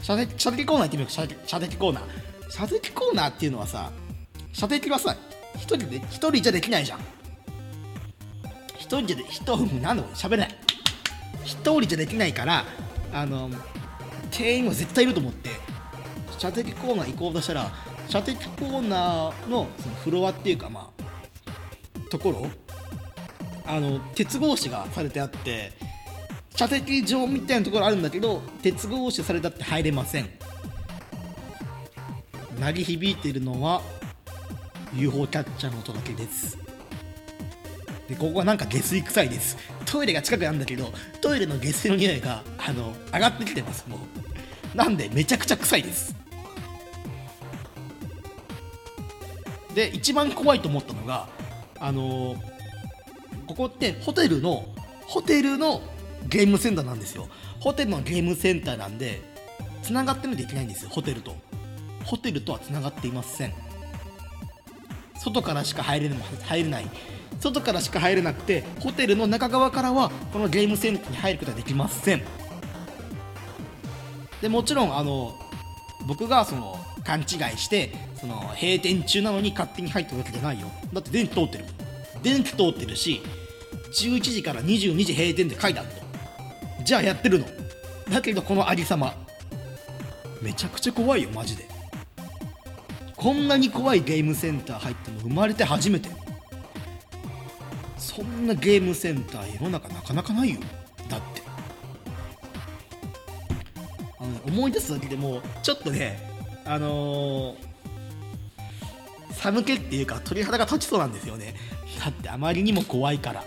A: 射的射的コーナー行ってみよう。射的射的コーナー。射的コーナーっていうのはさ射的はさ一人で一人じゃできないじゃん。一人じゃで一人なんだこれ喋れない。一人じゃできないからあの店員は絶対いると思って射的コーナー行こうとしたら射的コーナーのそのフロアっていうかまあところあの鉄格子がされてあって射的場みたいなところあるんだけど鉄格子されたって入れません。鳴り響いてるのは UFO キャッチャーの音だけです。でここはなんか下水臭いです。トイレが近くなんだけどトイレの下水の匂いがあの上がってきてますもう。なんでめちゃくちゃ臭いです。で一番怖いと思ったのがあのここってホテルのホテルのゲームセンターなんですよ。ホテルのゲームセンターなんで繋がってなきゃいけないんですよホテルと。ホテルとは繋がっていません。外からしか入れ入れない。外からしか入れなくてホテルの中側からはこのゲームセンターに入ることはできません。でもちろんあの僕がその勘違いしてその閉店中なのに勝手に入ったわけじゃないよ。だって電気通ってる。電気通ってるし11時から22時閉店って書いてあるの。じゃあやってるの。だけどこのありさま。めちゃくちゃ怖いよマジで。こんなに怖いゲームセンター入ったの生まれて初めて。そんなゲームセンター世の中なかなかないよ。だって。あの、ね、思い出すだけでもちょっとねあのー、寒気っていうか鳥肌が立ちそうなんですよね。だってあまりにも怖いから。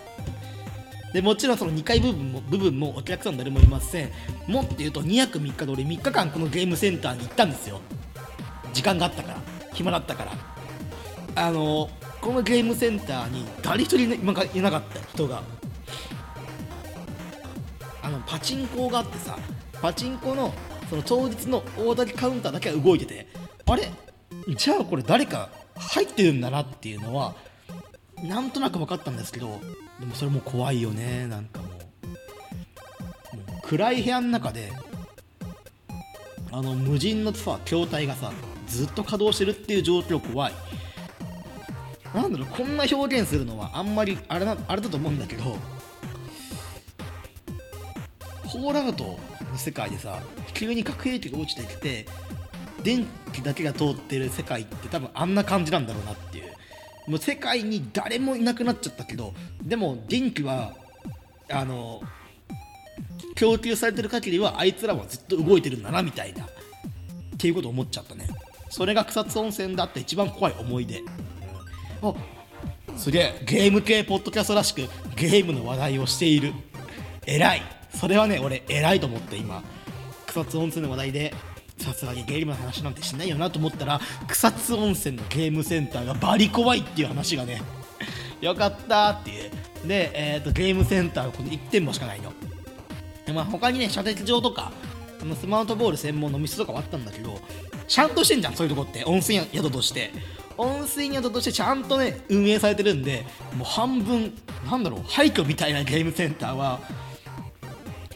A: でもちろんその2階部分も部分もお客さん誰もいません。もっと言うと2泊3日で俺3日間このゲームセンターに行ったんですよ。時間があったから。暇だったから。あのこのゲームセンターに誰一人いなかった人が。あのパチンコがあってさパチンコのその当日の大竹カウンターだけは動いててあれ？じゃあこれ誰か入ってるんだなっていうのはなんとなく分かったんですけどでもそれも怖いよねなんかもう。もう暗い部屋の中であの無人のさ筐体がさずっと稼働してるっていう状況怖い。なんだろうこんな表現するのはあんまりあれなあれだと思うんだけどホールアウトの世界でさ急に核兵器が落ちてきて電気だけが通ってる世界って多分あんな感じなんだろうなっていう。もう世界に誰もいなくなっちゃったけどでも電気はあの供給されてる限りはあいつらはずっと動いてるんだなみたいなっていうこと思っちゃったね。それが草津温泉だって一番怖い思い出。あすげえゲーム系ポッドキャストらしくゲームの話題をしている。偉い。それはね俺偉いと思って今。草津温泉の話題でさすがにゲームの話なんてしないよなと思ったら草津温泉のゲームセンターがバリ怖いっていう話がねよかったっていう。で、えーと、ゲームセンターはこの1店舗しかないの。で、まあ、他にね射的場とかのスマートボール専門の店とかはあったんだけどちゃんとしてんじゃんそういうとこって。温泉宿として。温泉宿としてちゃんとね運営されてるんでもう半分なんだろう廃墟みたいなゲームセンターは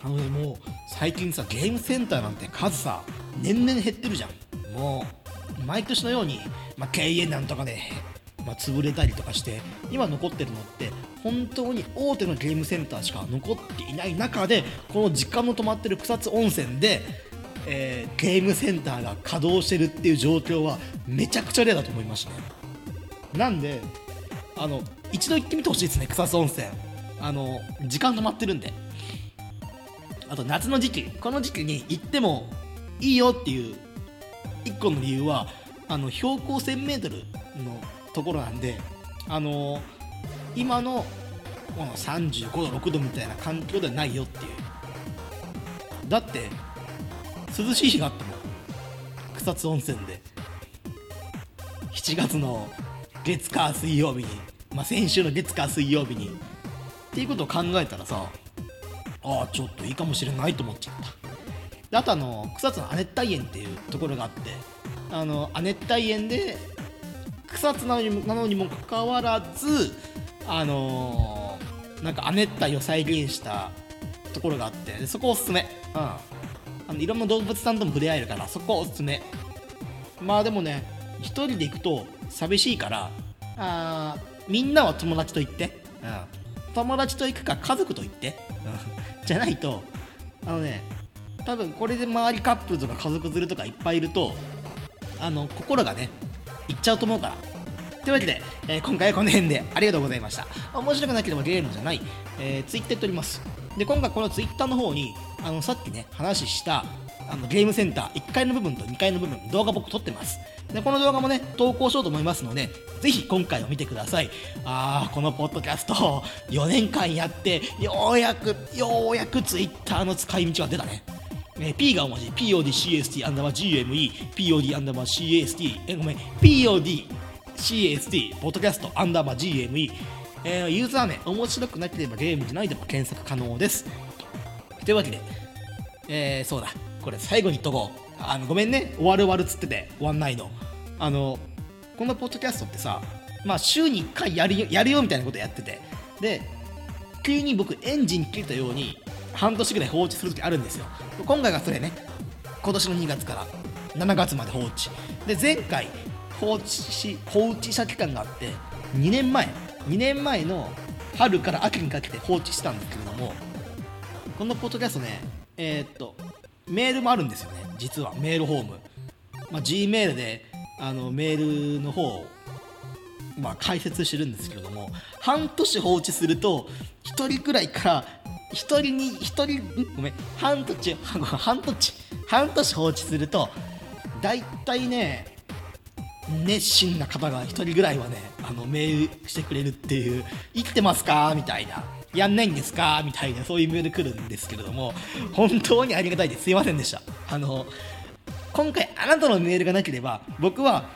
A: あのねもう最近さゲームセンターなんて数さ年々減ってるじゃん。もう毎年のように、まあ、経営なんとかで、まあ、潰れたりとかして今残ってるのって本当に大手のゲームセンターしか残っていない中でこの時間の止まってる草津温泉で、えー、ゲームセンターが稼働してるっていう状況はめちゃくちゃレアだと思いましたなんであの一度行ってみてほしいですね草津温泉。あの時間止まってるんで。あと夏の時期。この時期に行ってもいいよっていう1個の理由はあの標高 1000m のところなんであの今のこの35度6度みたいな環境ではないよっていう。だって涼しい日があったも草津温泉で7月の月火水曜日に、まあ、先週の月火水曜日にっていうことを考えたらさああちょっといいかもしれないと思っちゃった。であとあの草津の亜熱帯園っていうところがあってあの亜熱帯園で草津なのになのにもかかわらずあのー、なんか亜熱帯を再現したところがあってそこおすすめ、うん、ああのいろんな動物さんとも触れ合えるからそこおすすめ。まあでもね1人で行くと寂しいからあみんなは友達と行って、うん、友達と行くか家族と行って、うん、じゃないとあのね多分これで周りカップルとか家族連れとかいっぱいいるとあの心がねいっちゃうと思うからというわけで、えー、今回はこの辺でありがとうございました。面白くなければゲームじゃない、えー、ツイッターやっております。で今回このツイッターの方にあのさっきね話したあのゲームセンター1階の部分と2階の部分動画僕撮ってます。でこの動画もね投稿しようと思いますのでぜひ今回を見てください。あーこのポッドキャスト4年間やってようやくようやくツイッターの使い道が出たね。え P が大文字 PODCST アンダーバー GME POD アンダーバー CST えごめん POD PODCST ポッドキャストアンダーバー GME えー、ユーザー名面白くなければゲームじゃないでも検索可能です。というわけで、えー、そうだ。これ最後に言っとこう。あのごめんね。終わる終わるっつってて終わんないの。あのこのポッドキャストってさまあ週に1回やるよやるよみたいなことやってて。で急に僕エンジン切れたように半年ぐらい放置する時あるんですよ。今回がそれね。今年の2月から7月まで放置。で前回放置し放置した期間があって2年前2年前の春から秋にかけて放置したんですけれどもこのポッドキャストねえー、っとメールもあるんですよね実は。メールホーム、まあ、G メールであのメールの方をまあ、解説してるんですけれども半年放置すると1人くらいから1人に1人ごめん。半年半年半年放置すると大体ね熱心な方が1人ぐらいはねあのメールしてくれるっていう生きてますか？みたいな。やんないんですか？みたいなそういうメール来るんですけれども本当にありがたいです。すいませんでした。あの今回あなたのメールがなければ僕は、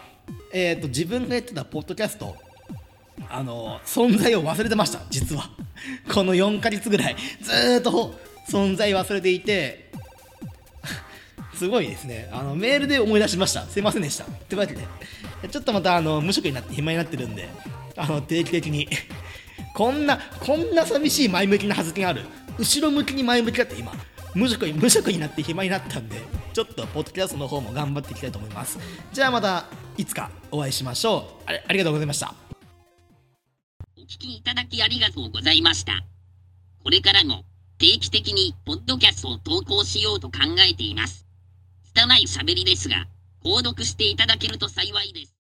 A: えーと、自分がやってたポッドキャストあの存在を忘れてました。実は。この4ヶ月ぐらいずっと存在忘れていてすごいですね。あのメールで思い出しました。すいませんでした。というわけでちょっとまたあの無職になって暇になってるんであの定期的に。こんなこんな寂しい前向きな発言ある。後ろ向きに前向きだって今。無職に無職になって暇になったんでちょっとポッドキャストの方も頑張っていきたいと思います。じゃあまたいつかお会いしましょう。あありがとうございました。
B: お聞きいただきありがとうございました。これからも定期的にポッドキャストを投稿しようと考えています。拙い喋りですが購読していただけると幸いです。